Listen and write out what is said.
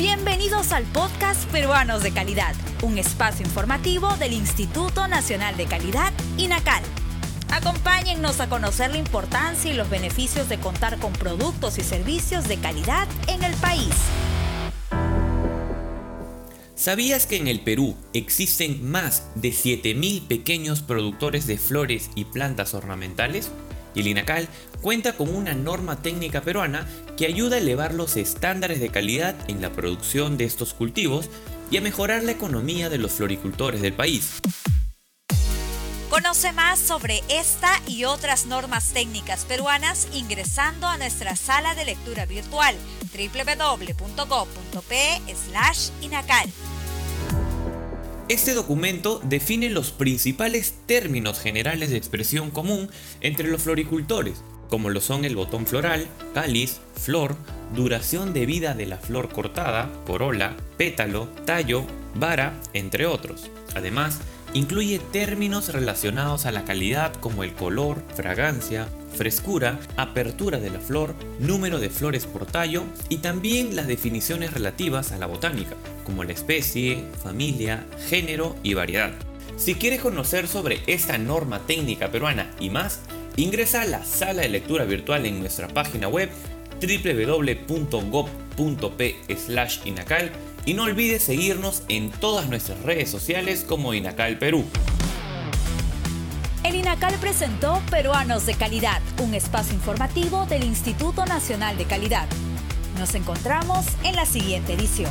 Bienvenidos al podcast Peruanos de Calidad, un espacio informativo del Instituto Nacional de Calidad, INACAL. Acompáñennos a conocer la importancia y los beneficios de contar con productos y servicios de calidad en el país. ¿Sabías que en el Perú existen más de 7.000 pequeños productores de flores y plantas ornamentales? Y el INACAL cuenta con una norma técnica peruana que ayuda a elevar los estándares de calidad en la producción de estos cultivos y a mejorar la economía de los floricultores del país. Conoce más sobre esta y otras normas técnicas peruanas ingresando a nuestra sala de lectura virtual www.go.pe/inacal. Este documento define los principales términos generales de expresión común entre los floricultores, como lo son el botón floral, cáliz, flor, duración de vida de la flor cortada, corola, pétalo, tallo, vara, entre otros. Además, Incluye términos relacionados a la calidad como el color, fragancia, frescura, apertura de la flor, número de flores por tallo y también las definiciones relativas a la botánica, como la especie, familia, género y variedad. Si quieres conocer sobre esta norma técnica peruana y más, ingresa a la sala de lectura virtual en nuestra página web www.gov.p/inacal y no olvides seguirnos en todas nuestras redes sociales como Inacal Perú. El INACAL presentó Peruanos de Calidad, un espacio informativo del Instituto Nacional de Calidad. Nos encontramos en la siguiente edición.